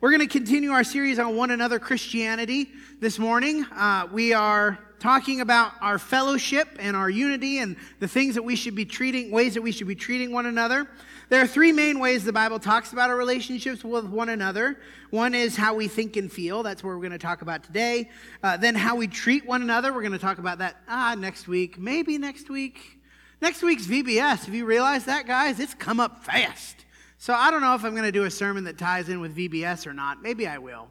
We're going to continue our series on one another Christianity this morning. Uh, we are talking about our fellowship and our unity and the things that we should be treating, ways that we should be treating one another. There are three main ways the Bible talks about our relationships with one another. One is how we think and feel. That's what we're going to talk about today. Uh, then how we treat one another. We're going to talk about that ah, next week, maybe next week. Next week's VBS. Have you realized that, guys? It's come up fast. So I don't know if I'm going to do a sermon that ties in with VBS or not. Maybe I will.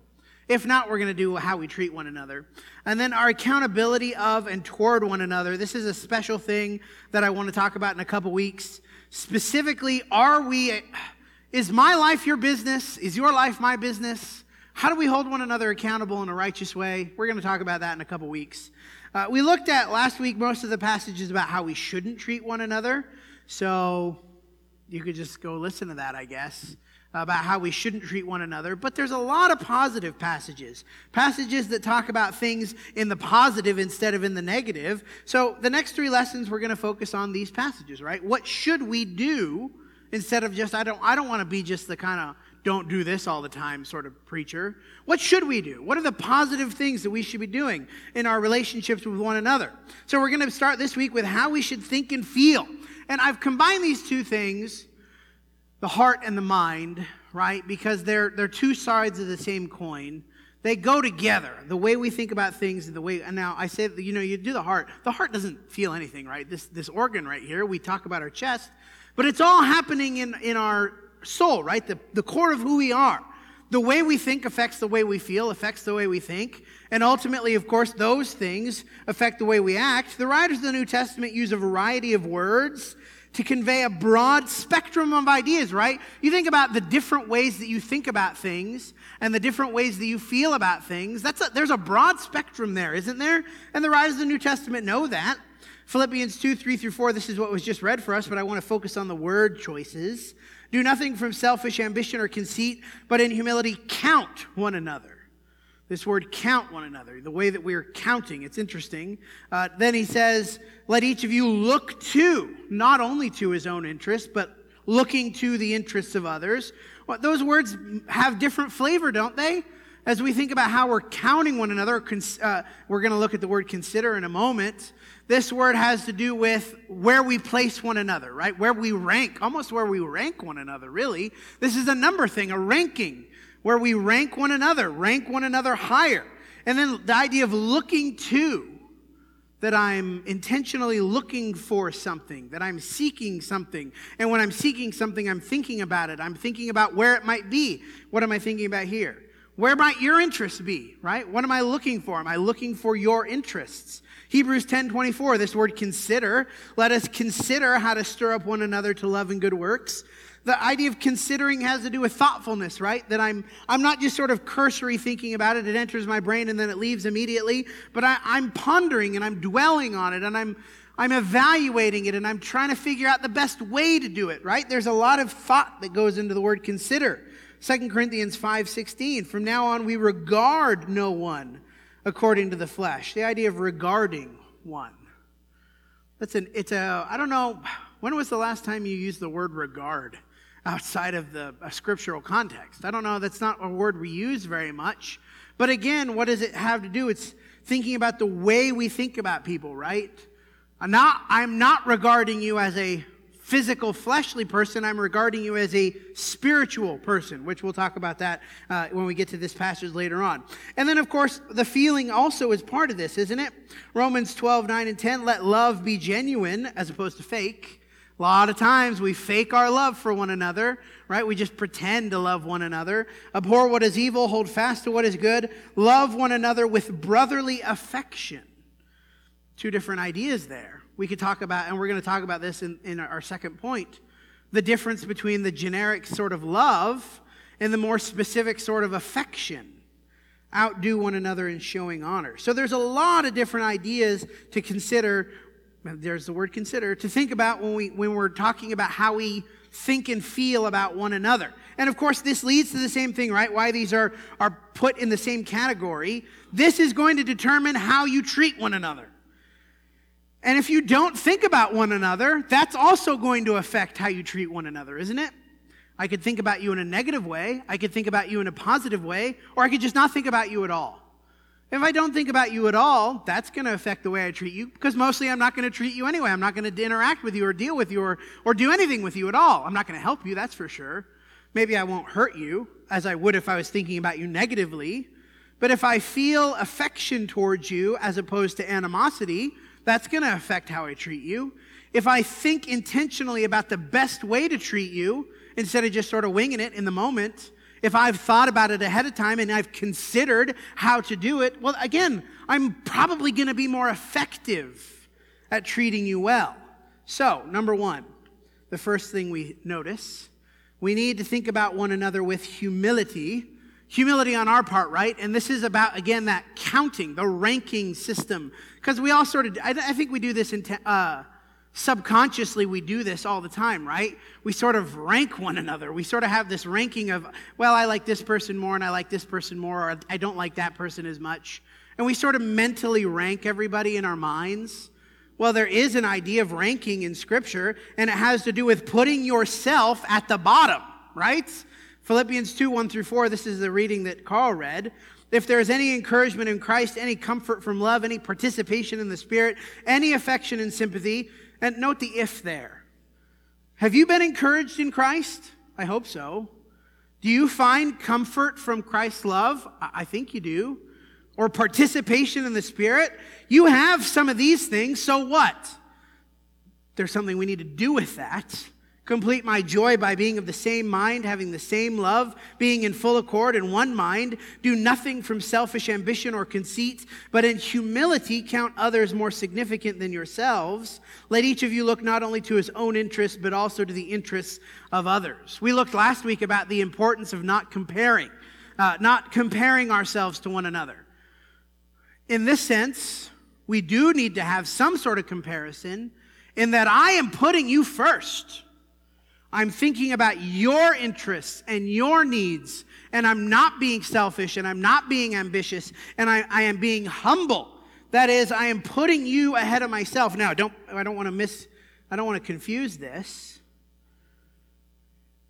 If not, we're going to do how we treat one another. And then our accountability of and toward one another. This is a special thing that I want to talk about in a couple weeks. Specifically, are we, is my life your business? Is your life my business? How do we hold one another accountable in a righteous way? We're going to talk about that in a couple weeks. Uh, we looked at last week most of the passages about how we shouldn't treat one another. So you could just go listen to that, I guess, about how we shouldn't treat one another. But there's a lot of positive passages, passages that talk about things in the positive instead of in the negative. So the next three lessons, we're going to focus on these passages, right? What should we do instead of just, I don't, I don't want to be just the kind of, don't do this all the time sort of preacher. What should we do? What are the positive things that we should be doing in our relationships with one another? So we're going to start this week with how we should think and feel. And I've combined these two things, the heart and the mind, right? Because they're, they're two sides of the same coin. They go together. The way we think about things and the way, and now I say, you know, you do the heart. The heart doesn't feel anything, right? This, this organ right here, we talk about our chest, but it's all happening in, in our soul, right? The, the core of who we are. The way we think affects the way we feel, affects the way we think. And ultimately, of course, those things affect the way we act. The writers of the New Testament use a variety of words to convey a broad spectrum of ideas, right? You think about the different ways that you think about things and the different ways that you feel about things. That's a, there's a broad spectrum there, isn't there? And the writers of the New Testament know that. Philippians 2, 3 through 4, this is what was just read for us, but I want to focus on the word choices. Do nothing from selfish ambition or conceit, but in humility count one another. This word count one another, the way that we're counting, it's interesting. Uh, then he says, Let each of you look to, not only to his own interests, but looking to the interests of others. Well, those words have different flavor, don't they? As we think about how we're counting one another, uh, we're going to look at the word consider in a moment. This word has to do with where we place one another, right? Where we rank, almost where we rank one another, really. This is a number thing, a ranking, where we rank one another, rank one another higher. And then the idea of looking to, that I'm intentionally looking for something, that I'm seeking something. And when I'm seeking something, I'm thinking about it. I'm thinking about where it might be. What am I thinking about here? Where might your interests be, right? What am I looking for? Am I looking for your interests? Hebrews 10 24, this word consider. Let us consider how to stir up one another to love and good works. The idea of considering has to do with thoughtfulness, right? That I'm, I'm not just sort of cursory thinking about it. It enters my brain and then it leaves immediately. But I, I'm pondering and I'm dwelling on it and I'm, I'm evaluating it and I'm trying to figure out the best way to do it, right? There's a lot of thought that goes into the word consider. 2 Corinthians 5:16 From now on we regard no one according to the flesh. The idea of regarding one. That's an it's a I don't know when was the last time you used the word regard outside of the scriptural context? I don't know, that's not a word we use very much. But again, what does it have to do? It's thinking about the way we think about people, right? I'm not I'm not regarding you as a physical, fleshly person. I'm regarding you as a spiritual person, which we'll talk about that uh, when we get to this passage later on. And then, of course, the feeling also is part of this, isn't it? Romans 12, 9 and 10, let love be genuine as opposed to fake. A lot of times we fake our love for one another, right? We just pretend to love one another. Abhor what is evil, hold fast to what is good. Love one another with brotherly affection. Two different ideas there we could talk about, and we're going to talk about this in, in our second point the difference between the generic sort of love and the more specific sort of affection. Outdo one another in showing honor. So there's a lot of different ideas to consider. There's the word consider to think about when, we, when we're talking about how we think and feel about one another. And of course, this leads to the same thing, right? Why these are, are put in the same category. This is going to determine how you treat one another. And if you don't think about one another, that's also going to affect how you treat one another, isn't it? I could think about you in a negative way, I could think about you in a positive way, or I could just not think about you at all. If I don't think about you at all, that's going to affect the way I treat you because mostly I'm not going to treat you anyway. I'm not going to interact with you or deal with you or, or do anything with you at all. I'm not going to help you, that's for sure. Maybe I won't hurt you as I would if I was thinking about you negatively. But if I feel affection towards you as opposed to animosity, that's going to affect how I treat you. If I think intentionally about the best way to treat you instead of just sort of winging it in the moment, if I've thought about it ahead of time and I've considered how to do it, well, again, I'm probably going to be more effective at treating you well. So, number one, the first thing we notice, we need to think about one another with humility. Humility on our part, right? And this is about, again, that counting, the ranking system. Because we all sort of, I, I, think we do this in, uh, subconsciously we do this all the time, right? We sort of rank one another. We sort of have this ranking of, well, I like this person more and I like this person more, or I don't like that person as much. And we sort of mentally rank everybody in our minds. Well, there is an idea of ranking in Scripture, and it has to do with putting yourself at the bottom, right? Philippians 2 1 through 4, this is the reading that Carl read. If there is any encouragement in Christ, any comfort from love, any participation in the Spirit, any affection and sympathy, and note the if there. Have you been encouraged in Christ? I hope so. Do you find comfort from Christ's love? I think you do. Or participation in the Spirit? You have some of these things, so what? There's something we need to do with that. Complete my joy by being of the same mind, having the same love, being in full accord in one mind. Do nothing from selfish ambition or conceit, but in humility count others more significant than yourselves. Let each of you look not only to his own interests, but also to the interests of others. We looked last week about the importance of not comparing, uh, not comparing ourselves to one another. In this sense, we do need to have some sort of comparison in that I am putting you first. I'm thinking about your interests and your needs, and I'm not being selfish and I'm not being ambitious, and I, I am being humble. That is, I am putting you ahead of myself. Now, don't I don't want to miss, I don't want to confuse this.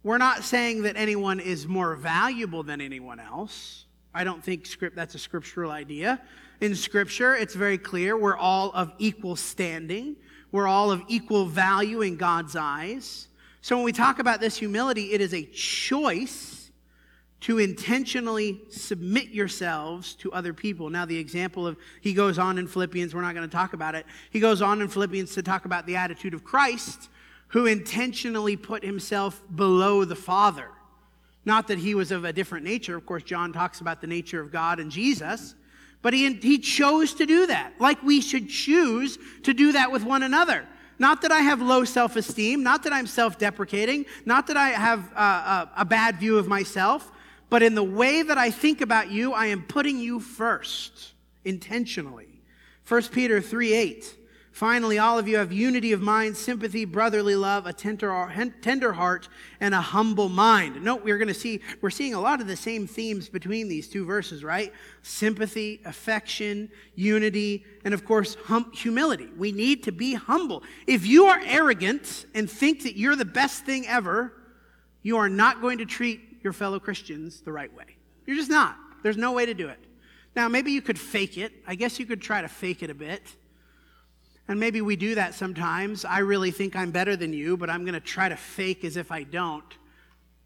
We're not saying that anyone is more valuable than anyone else. I don't think script that's a scriptural idea. In scripture, it's very clear we're all of equal standing. We're all of equal value in God's eyes. So when we talk about this humility, it is a choice to intentionally submit yourselves to other people. Now, the example of, he goes on in Philippians, we're not going to talk about it. He goes on in Philippians to talk about the attitude of Christ, who intentionally put himself below the Father. Not that he was of a different nature. Of course, John talks about the nature of God and Jesus, but he, he chose to do that, like we should choose to do that with one another. Not that I have low self esteem, not that I'm self deprecating, not that I have uh, a, a bad view of myself, but in the way that I think about you, I am putting you first intentionally. 1 Peter 3 8. Finally, all of you have unity of mind, sympathy, brotherly love, a tender, heart, and a humble mind. Note, we're going to see, we're seeing a lot of the same themes between these two verses, right? Sympathy, affection, unity, and of course, hum, humility. We need to be humble. If you are arrogant and think that you're the best thing ever, you are not going to treat your fellow Christians the right way. You're just not. There's no way to do it. Now, maybe you could fake it. I guess you could try to fake it a bit. And maybe we do that sometimes. I really think I'm better than you, but I'm going to try to fake as if I don't.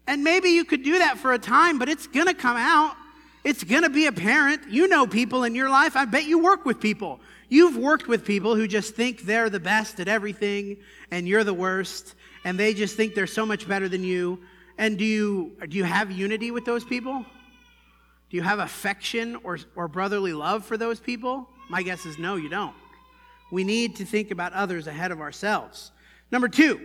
And maybe you could do that for a time, but it's going to come out. It's going to be apparent. You know people in your life. I bet you work with people. You've worked with people who just think they're the best at everything and you're the worst, and they just think they're so much better than you. And do you, do you have unity with those people? Do you have affection or, or brotherly love for those people? My guess is no, you don't. We need to think about others ahead of ourselves. Number two,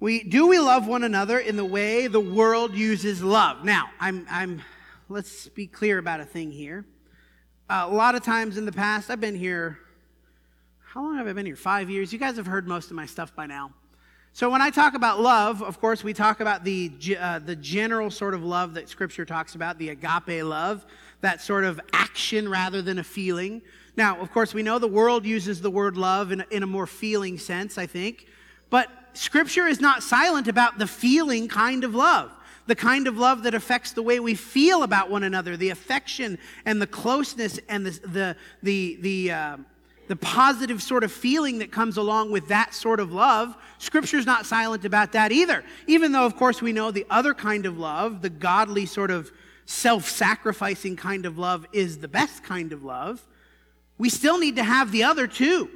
we, do we love one another in the way the world uses love? Now, I'm, I'm, let's be clear about a thing here. Uh, a lot of times in the past, I've been here, how long have I been here? Five years. You guys have heard most of my stuff by now. So when I talk about love, of course, we talk about the, uh, the general sort of love that Scripture talks about, the agape love, that sort of action rather than a feeling. Now, of course, we know the world uses the word love in a, in a more feeling sense, I think. But Scripture is not silent about the feeling kind of love, the kind of love that affects the way we feel about one another, the affection and the closeness and the, the, the, the, uh, the positive sort of feeling that comes along with that sort of love. Scripture's not silent about that either. Even though, of course, we know the other kind of love, the godly sort of self sacrificing kind of love, is the best kind of love. We still need to have the other too.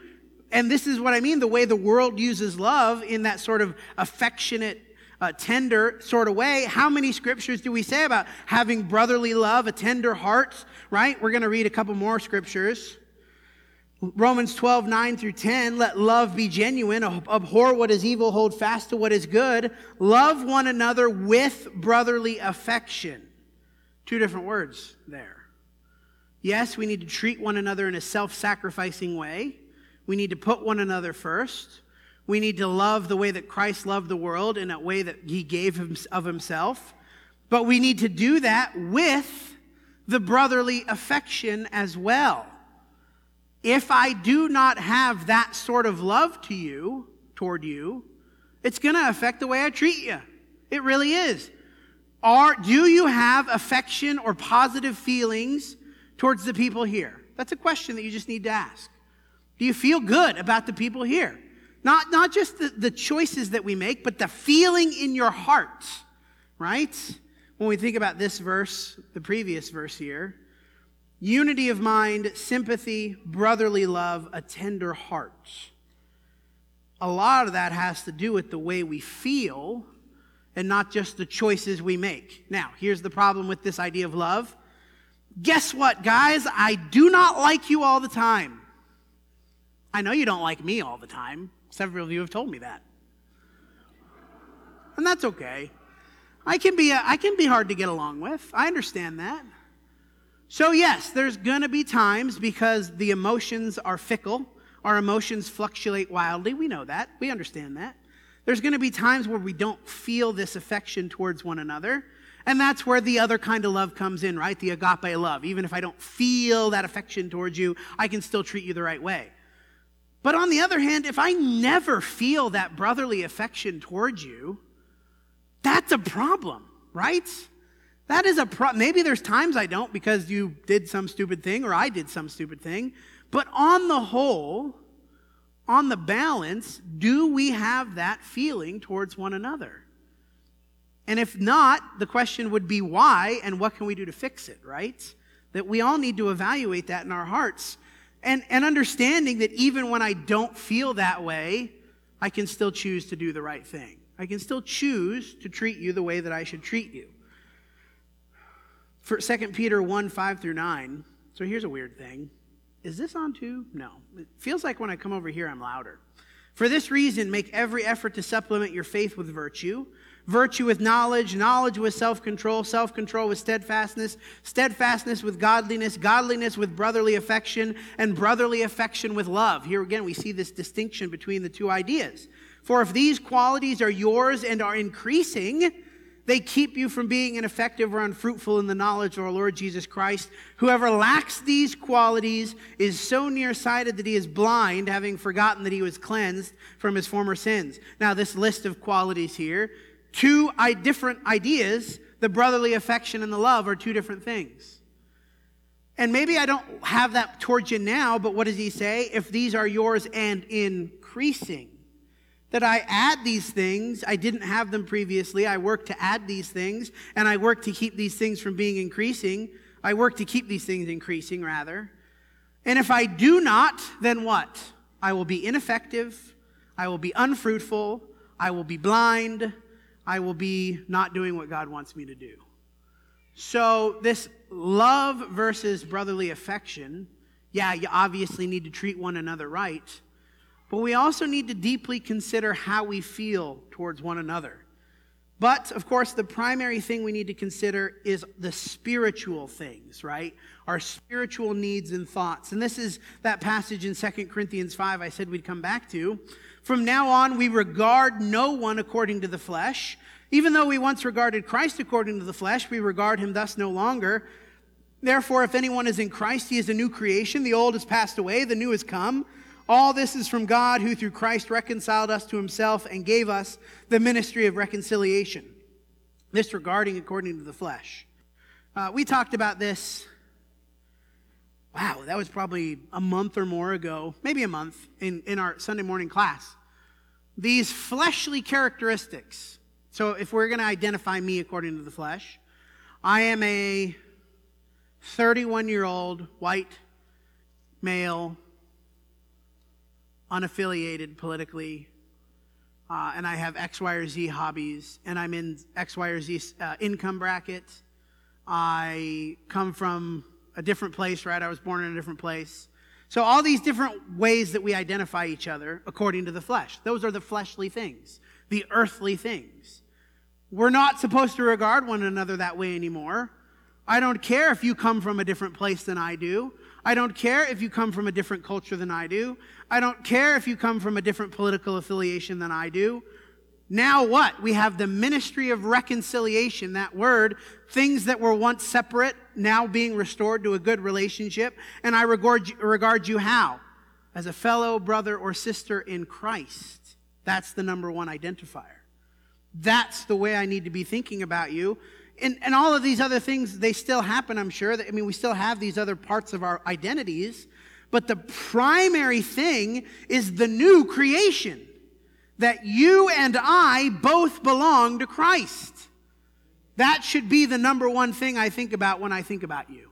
And this is what I mean the way the world uses love in that sort of affectionate, uh, tender sort of way. How many scriptures do we say about having brotherly love, a tender heart, right? We're going to read a couple more scriptures. Romans 12, 9 through 10, let love be genuine, abhor what is evil, hold fast to what is good, love one another with brotherly affection. Two different words there. Yes, we need to treat one another in a self sacrificing way. We need to put one another first. We need to love the way that Christ loved the world in a way that he gave of himself. But we need to do that with the brotherly affection as well. If I do not have that sort of love to you, toward you, it's going to affect the way I treat you. It really is. Are, do you have affection or positive feelings towards the people here? That's a question that you just need to ask. Do you feel good about the people here? Not, not just the, the choices that we make, but the feeling in your heart, right? When we think about this verse, the previous verse here, unity of mind, sympathy, brotherly love, a tender heart. A lot of that has to do with the way we feel and not just the choices we make. Now, here's the problem with this idea of love. Guess what, guys? I do not like you all the time. I know you don't like me all the time. Several of you have told me that. And that's okay. I can be, I can be hard to get along with. I understand that. So, yes, there's going to be times because the emotions are fickle. Our emotions fluctuate wildly. We know that. We understand that. There's going to be times where we don't feel this affection towards one another. And that's where the other kind of love comes in, right? The agape love. Even if I don't feel that affection towards you, I can still treat you the right way. But on the other hand, if I never feel that brotherly affection towards you, that's a problem, right? That is a problem. Maybe there's times I don't because you did some stupid thing or I did some stupid thing. But on the whole, on the balance, do we have that feeling towards one another? And if not, the question would be why and what can we do to fix it, right? That we all need to evaluate that in our hearts and, and understanding that even when I don't feel that way, I can still choose to do the right thing. I can still choose to treat you the way that I should treat you. For 2 Peter 1 5 through 9. So here's a weird thing. Is this on too? No. It feels like when I come over here, I'm louder. For this reason, make every effort to supplement your faith with virtue virtue with knowledge, knowledge with self control, self control with steadfastness, steadfastness with godliness, godliness with brotherly affection, and brotherly affection with love. Here again, we see this distinction between the two ideas. For if these qualities are yours and are increasing, they keep you from being ineffective or unfruitful in the knowledge of our Lord Jesus Christ. Whoever lacks these qualities is so nearsighted that he is blind, having forgotten that he was cleansed from his former sins. Now, this list of qualities here two different ideas, the brotherly affection and the love are two different things. And maybe I don't have that towards you now, but what does he say? If these are yours and increasing, that I add these things, I didn't have them previously. I work to add these things, and I work to keep these things from being increasing. I work to keep these things increasing, rather. And if I do not, then what? I will be ineffective. I will be unfruitful. I will be blind. I will be not doing what God wants me to do. So, this love versus brotherly affection, yeah, you obviously need to treat one another right, but we also need to deeply consider how we feel towards one another. But, of course, the primary thing we need to consider is the spiritual things, right? Our spiritual needs and thoughts. And this is that passage in 2 Corinthians 5 I said we'd come back to. From now on, we regard no one according to the flesh. Even though we once regarded Christ according to the flesh, we regard him thus no longer. Therefore, if anyone is in Christ, he is a new creation. The old has passed away, the new has come. All this is from God, who through Christ reconciled us to himself and gave us the ministry of reconciliation. This regarding according to the flesh. Uh, we talked about this. Wow, that was probably a month or more ago, maybe a month, in, in our Sunday morning class. These fleshly characteristics. So, if we're going to identify me according to the flesh, I am a 31 year old white male unaffiliated politically, uh, and I have X, Y, or Z hobbies, and I'm in X, Y, or Z uh, income bracket. I come from a different place, right? I was born in a different place. So, all these different ways that we identify each other according to the flesh, those are the fleshly things, the earthly things. We're not supposed to regard one another that way anymore. I don't care if you come from a different place than I do. I don't care if you come from a different culture than I do. I don't care if you come from a different political affiliation than I do. Now what? We have the ministry of reconciliation, that word, things that were once separate, now being restored to a good relationship. And I regard you, regard you how? As a fellow brother or sister in Christ. That's the number one identifier. That's the way I need to be thinking about you and, and all of these other things, they still happen, I'm sure. I mean, we still have these other parts of our identities. But the primary thing is the new creation that you and I both belong to Christ. That should be the number one thing I think about when I think about you.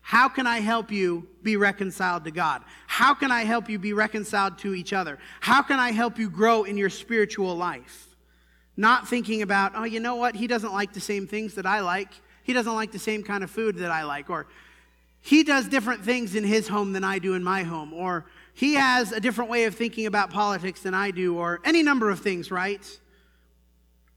How can I help you be reconciled to God? How can I help you be reconciled to each other? How can I help you grow in your spiritual life? Not thinking about, oh, you know what? He doesn't like the same things that I like. He doesn't like the same kind of food that I like. Or he does different things in his home than I do in my home. Or he has a different way of thinking about politics than I do. Or any number of things, right?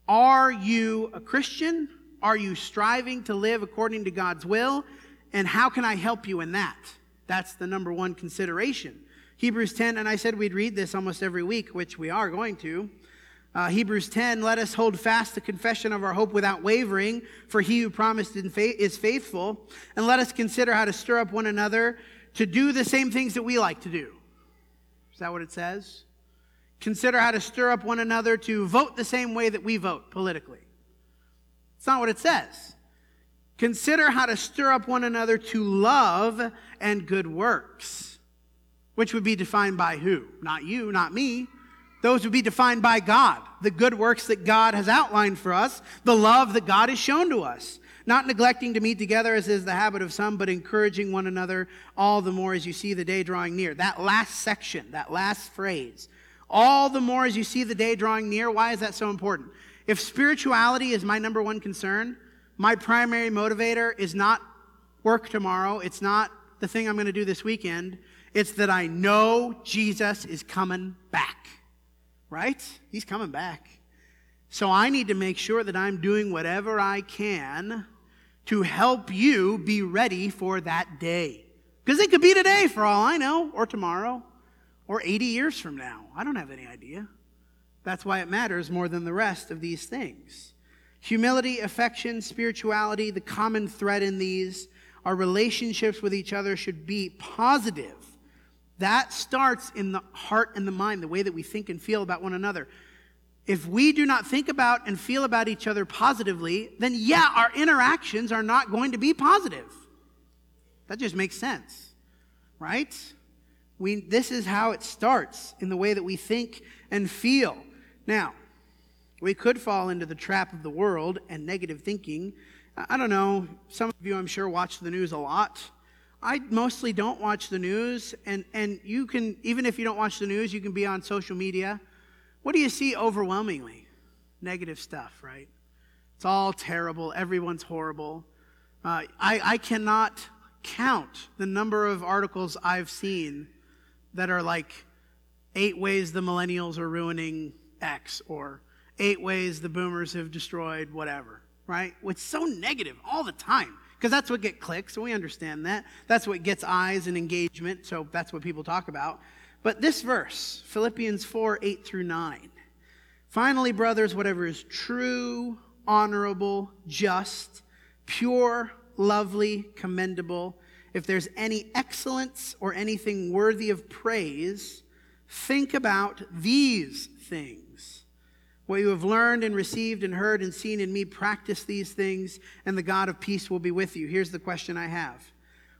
Are you a Christian? Are you striving to live according to God's will? And how can I help you in that? That's the number one consideration. Hebrews 10, and I said we'd read this almost every week, which we are going to. Uh, Hebrews 10, let us hold fast the confession of our hope without wavering, for he who promised is faithful. And let us consider how to stir up one another to do the same things that we like to do. Is that what it says? Consider how to stir up one another to vote the same way that we vote politically. It's not what it says. Consider how to stir up one another to love and good works, which would be defined by who? Not you, not me those would be defined by God, the good works that God has outlined for us, the love that God has shown to us. Not neglecting to meet together as is the habit of some, but encouraging one another all the more as you see the day drawing near. That last section, that last phrase, all the more as you see the day drawing near. Why is that so important? If spirituality is my number one concern, my primary motivator is not work tomorrow, it's not the thing I'm going to do this weekend, it's that I know Jesus is coming back right? He's coming back. So I need to make sure that I'm doing whatever I can to help you be ready for that day. Because it could be today, for all I know, or tomorrow, or 80 years from now. I don't have any idea. That's why it matters more than the rest of these things. Humility, affection, spirituality, the common thread in these, our relationships with each other should be positive that starts in the heart and the mind, the way that we think and feel about one another. If we do not think about and feel about each other positively, then yeah, our interactions are not going to be positive. That just makes sense, right? We, this is how it starts in the way that we think and feel. Now, we could fall into the trap of the world and negative thinking. I don't know, some of you, I'm sure, watch the news a lot. I mostly don't watch the news, and, and you can, even if you don't watch the news, you can be on social media. What do you see overwhelmingly? Negative stuff, right? It's all terrible. Everyone's horrible. Uh, I, I cannot count the number of articles I've seen that are like eight ways the millennials are ruining X or eight ways the boomers have destroyed whatever, right? It's so negative all the time because that's what gets clicks, and we understand that. That's what gets eyes and engagement, so that's what people talk about. But this verse, Philippians 4 8 through 9. Finally, brothers, whatever is true, honorable, just, pure, lovely, commendable, if there's any excellence or anything worthy of praise, think about these things. What you have learned and received and heard and seen in me, practice these things, and the God of peace will be with you. Here's the question I have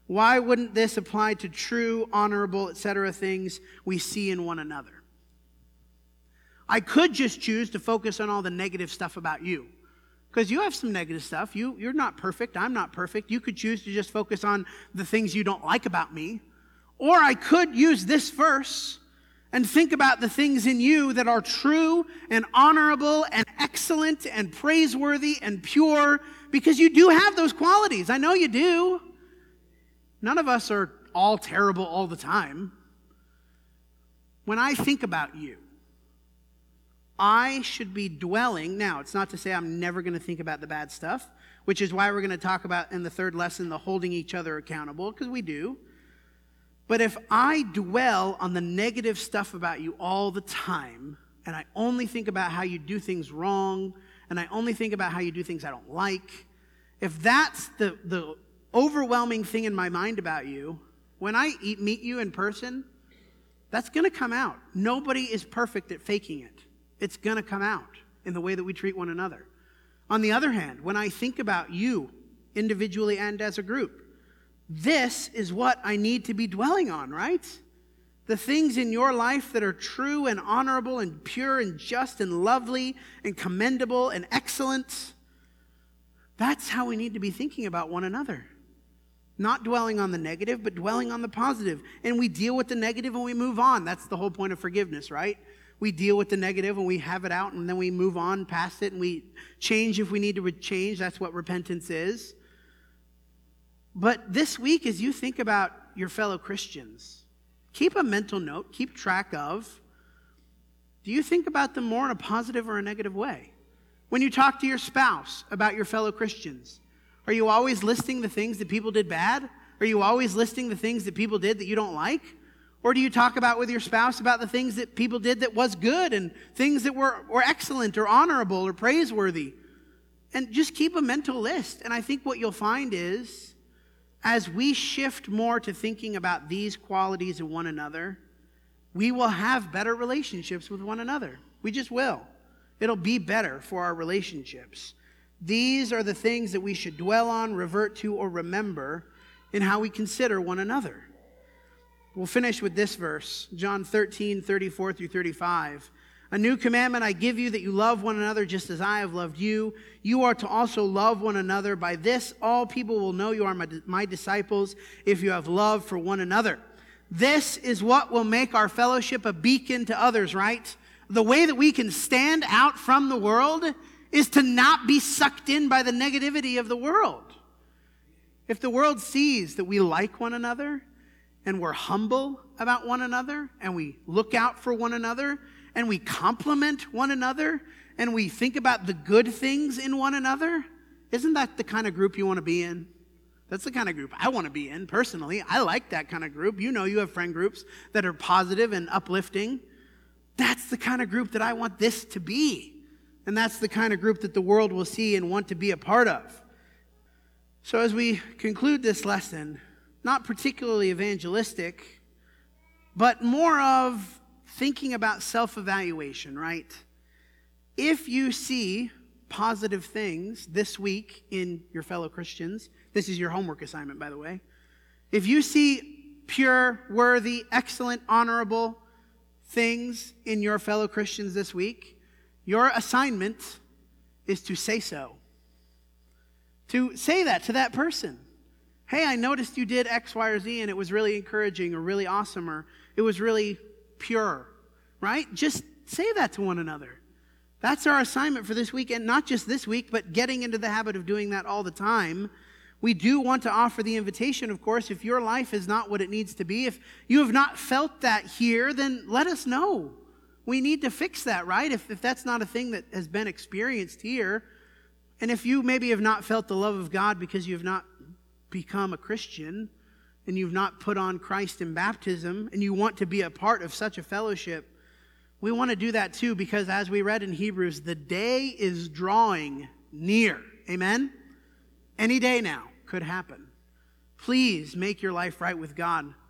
Why wouldn't this apply to true, honorable, etc. things we see in one another? I could just choose to focus on all the negative stuff about you because you have some negative stuff. You, you're not perfect. I'm not perfect. You could choose to just focus on the things you don't like about me. Or I could use this verse and think about the things in you that are true and honorable and excellent and praiseworthy and pure because you do have those qualities. I know you do. None of us are all terrible all the time. When I think about you, I should be dwelling. Now, it's not to say I'm never going to think about the bad stuff, which is why we're going to talk about in the third lesson the holding each other accountable, because we do. But if I dwell on the negative stuff about you all the time, and I only think about how you do things wrong, and I only think about how you do things I don't like, if that's the, the overwhelming thing in my mind about you, when I eat, meet you in person, that's going to come out. Nobody is perfect at faking it it's going to come out in the way that we treat one another. On the other hand, when I think about you individually and as a group, this is what I need to be dwelling on, right? The things in your life that are true and honorable and pure and just and lovely and commendable and excellent. That's how we need to be thinking about one another. Not dwelling on the negative, but dwelling on the positive. And we deal with the negative and we move on. That's the whole point of forgiveness, right? we deal with the negative and we have it out and then we move on past it and we change if we need to change. That's what repentance is. But this week, as you think about your fellow Christians, keep a mental note, keep track of. Do you think about them more in a positive or a negative way? When you talk to your spouse about your fellow Christians, are you always listing the things that people did bad? Are you always listing the things that people did that you don't like? Or do you talk about with your spouse about the things that people did that was good and things that were, were excellent or honorable or praiseworthy? And just keep a mental list. And I think what you'll find is as we shift more to thinking about these qualities in one another, we will have better relationships with one another. We just will. It'll be better for our relationships. These are the things that we should dwell on, revert to, or remember in how we consider one another. We'll finish with this verse, John 13, 34 through 35. A new commandment I give you that you love one another just as I have loved you. You are to also love one another. By this, all people will know you are my, my disciples if you have love for one another. This is what will make our fellowship a beacon to others, right? The way that we can stand out from the world is to not be sucked in by the negativity of the world. If the world sees that we like one another, and we're humble about one another and we look out for one another and we compliment one another and we think about the good things in one another, isn't that the kind of group you want to be in? That's the kind of group I want to be in personally. I like that kind of group. You know, you have friend groups that are positive and uplifting. That's the kind of group that I want this to be. And that's the kind of group that the world will see and want to be a part of. So, as we conclude this lesson, not particularly evangelistic, but more of thinking about self evaluation, right? If you see positive things this week in your fellow Christians, this is your homework assignment, by the way. If you see pure, worthy, excellent, honorable things in your fellow Christians this week, your assignment is to say so. To say that to that person. Hey, I noticed you did X, Y, or Z and it was really encouraging or really awesome or it was really pure, right? Just say that to one another. That's our assignment for this week, and not just this week, but getting into the habit of doing that all the time. We do want to offer the invitation, of course, if your life is not what it needs to be, if you have not felt that here, then let us know. We need to fix that, right? If, if that's not a thing that has been experienced here, and if you maybe have not felt the love of God because you have not become a Christian and you've not put on Christ in baptism and you want to be a part of such a fellowship, we want to do that too because as we read in Hebrews, the day is drawing near. Amen? Any day now could happen. Please make your life right with God.